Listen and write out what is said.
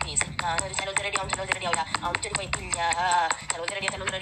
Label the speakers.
Speaker 1: please. Saludere dia, saludere